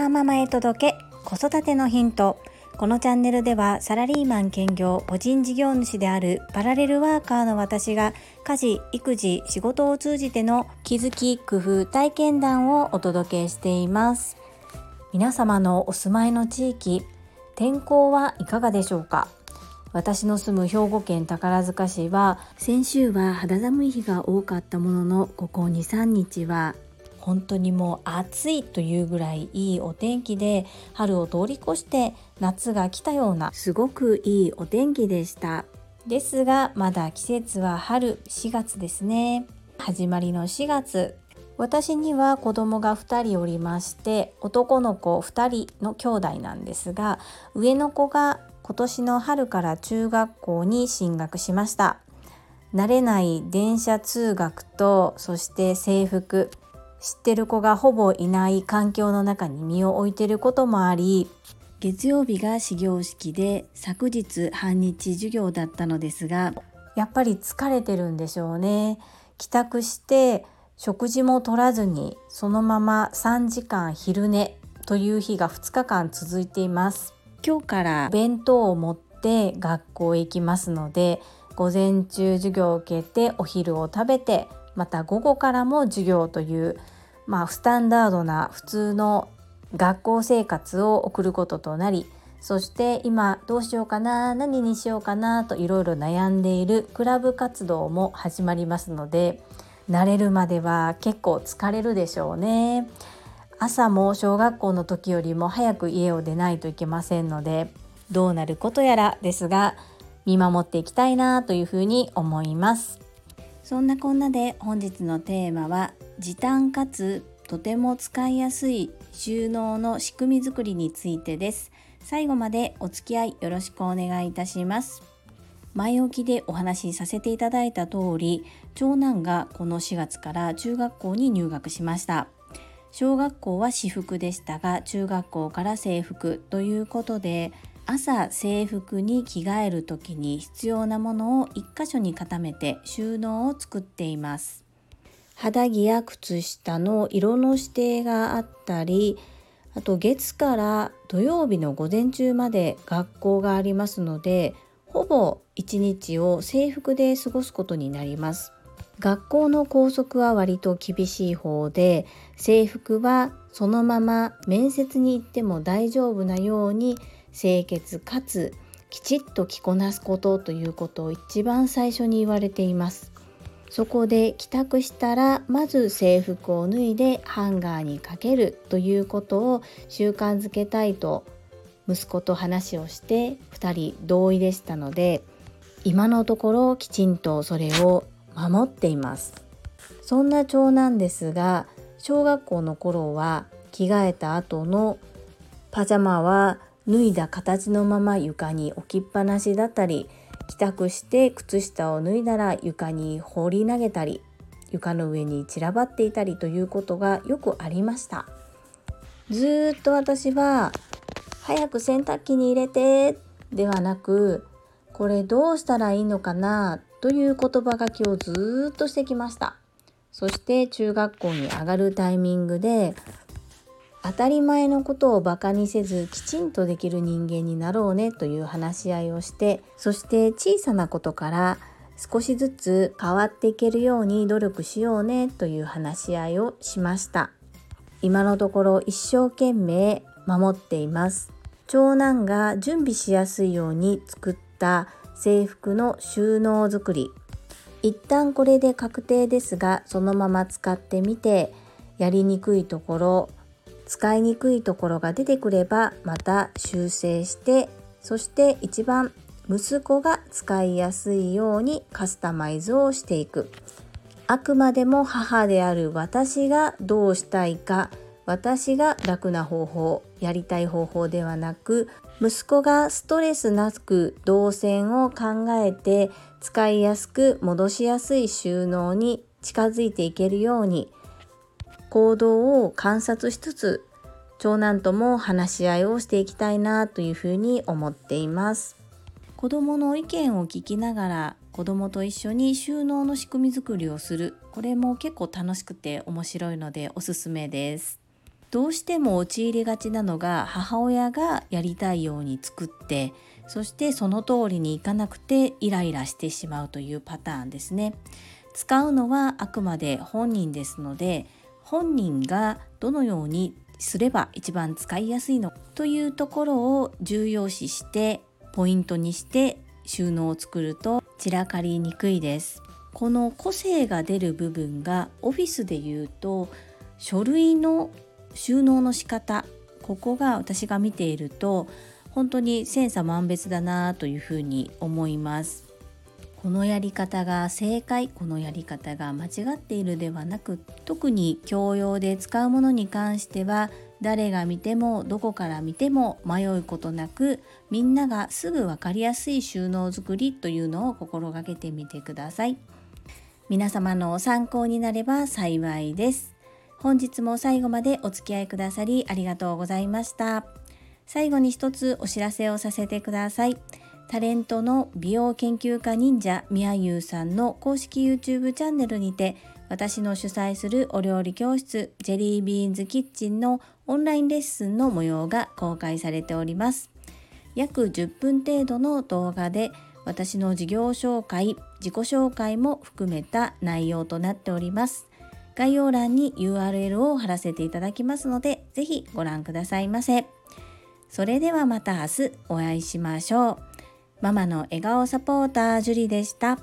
ワーママへ届け子育てのヒント。このチャンネルではサラリーマン兼業個人事業主であるパラレルワーカーの私が家事育児仕事を通じての気づき工夫体験談をお届けしています。皆様のお住まいの地域天候はいかがでしょうか？私の住む兵庫県宝塚市は先週は肌寒い日が多かったもののここ23日は本当にもう暑いというぐらいいいお天気で春を通り越して夏が来たようなすごくいいお天気でした。ですがまだ季節は春4月ですね。始まりの4月。私には子供が2人おりまして男の子2人の兄弟なんですが上の子が今年の春から中学校に進学しました。慣れない電車通学とそして制服知ってる子がほぼいない環境の中に身を置いてることもあり月曜日が始業式で昨日半日授業だったのですがやっぱり疲れてるんでしょうね。帰宅して食事も取らずにそのまま3時間昼寝という日が2日間続いています。今日から弁当を持って学校へ行きますので午前中授業を受けてお昼を食べてまた午後からも授業というまあスタンダードな普通の学校生活を送ることとなりそして今どうしようかな何にしようかなといろいろ悩んでいるクラブ活動も始まりますので慣れるまでは結構疲れるでしょうね。朝も小学校の時よりも早く家を出ないといけませんのでどうなることやらですが見守っていきたいなというふうに思います。そんなこんなで本日のテーマは時短かつとても使いやすい収納の仕組み作りについてです。最後までお付き合いよろしくお願いいたします。前置きでお話しさせていただいた通り長男がこの4月から中学校に入学しました。小学校は私服でしたが中学校から制服ということで朝制服に着替える時に必要なものを1箇所に固めて収納を作っています。肌着や靴下の色の指定があったりあと月から土曜日の午前中まで学校がありますのでほぼ一日を制服で過ごすことになります。学校の校則は割と厳しい方で制服はそのまま面接に行っても大丈夫なように清潔かつきちっと着こなすことということを一番最初に言われています。そこで帰宅したらまず制服を脱いでハンガーにかけるということを習慣づけたいと息子と話をして2人同意でしたので今のところきちんとそれを守っています。そんな長男ですが小学校の頃は着替えた後のパジャマは脱いだ形のまま床に置きっぱなしだったり帰宅して靴下を脱いだら床に放り投げたり床の上に散らばっていたりということがよくありました。ずっと私は早く洗濯機に入れてではなくこれどうしたらいいのかなという言葉書きをずっとしてきました。そして中学校に上がるタイミングで当たり前のことをバカにせずきちんとできる人間になろうねという話し合いをしてそして小さなことから少しずつ変わっていけるように努力しようねという話し合いをしました。今のところ一生懸命守っています。長男が準備しやすいように作った制服の収納作り。一旦これで確定ですがそのまま使ってみてやりにくいところ使いにくいところが出てくればまた修正してそして一番息子が使いやすいようにカスタマイズをしていく。あくまでも母である私がどうしたいか私が楽な方法やりたい方法ではなく息子がストレスなく動線を考えて使いやすく戻しやすい収納に近づいていけるように行動を観察しつつ長男とも話し合いをしていきたいなというふうに思っています。子どもの意見を聞きながら子どもと一緒に収納の仕組み作りをする。これも結構楽しくて面白いのでおすすめです。どうしても陥りがちなのが母親がやりたいように作ってそしてその通りにいかなくてイライラしてしまうというパターンですね。使うのはあくまで本人ですので本人がどのようにすれば一番使いやすいのというところを重要視してポイントにして収納を作ると散らかりにくいです。この個性が出る部分がオフィスで言うと書類の収納の仕方ここが私が見ていると本当に千差万別だなというふうに思います。このやり方が正解このやり方が間違っているではなく特に教養で使うものに関しては誰が見てもどこから見ても迷うことなくみんながすぐ分かりやすい収納作りというのを心がけてみてください。皆様の参考になれば幸いです。本日も最後までお付き合いくださりありがとうございました。最後に一つお知らせをさせてください。タレントの美容研究家忍者みやゆうさんの公式 YouTube チャンネルにて私の主催するお料理教室ジェリービーンズキッチンのオンラインレッスンの模様が公開されております。約10分程度の動画で私の事業紹介、自己紹介も含めた内容となっております。概要欄に URL を貼らせていただきますので、ぜひご覧くださいませ。それではまた明日お会いしましょう。ママの笑顔サポータージュリでした。